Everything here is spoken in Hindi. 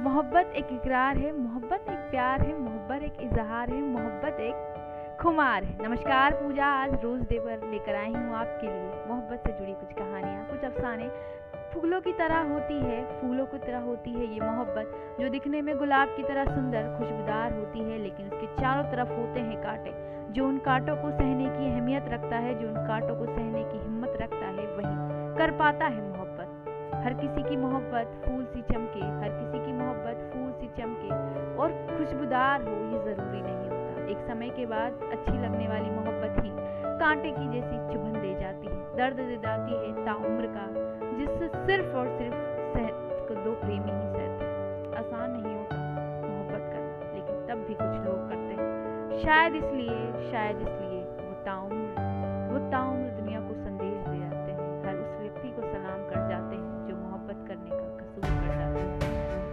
मोहब्बत एक इकरार है, मोहब्बत एक प्यार है, मोहब्बत एक इजहार है, मोहब्बत एक खुमार है। नमस्कार पूजा, आज रोज डे पर लेकर आई हूँ आपके लिए मोहब्बत से जुड़ी कुछ कहानियाँ। कुछ अफसाने फूलों की तरह होती है, फूलों की तरह होती है ये मोहब्बत, जो दिखने में गुलाब की तरह सुंदर, खुशबूदार होती है, लेकिन उसके चारों तरफ़ होते हैं कांटे। जो उन कांटों को सहने की अहमियत रखता है, जो उन कांटों को सहने की हिम्मत रखता है, वही कर पाता है मोहब्बत। हर किसी की मोहब्बत फूल सी चमके खुशबूदार हो, ये ज़रूरी नहीं होता। एक समय के बाद अच्छी लगने वाली मोहब्बत ही कांटे की जैसी चुभन दे जाती है, दर्द दे जाती है ताउम्र का, जिससे सिर्फ़ और सिर्फ़ सहत दो प्रेमी ही सहते आसान नहीं होता मोहब्बत करना, लेकिन तब भी कुछ लोग करते हैं। शायद इसलिए शायद इसलिए वो ताउम्र वो ताउम्र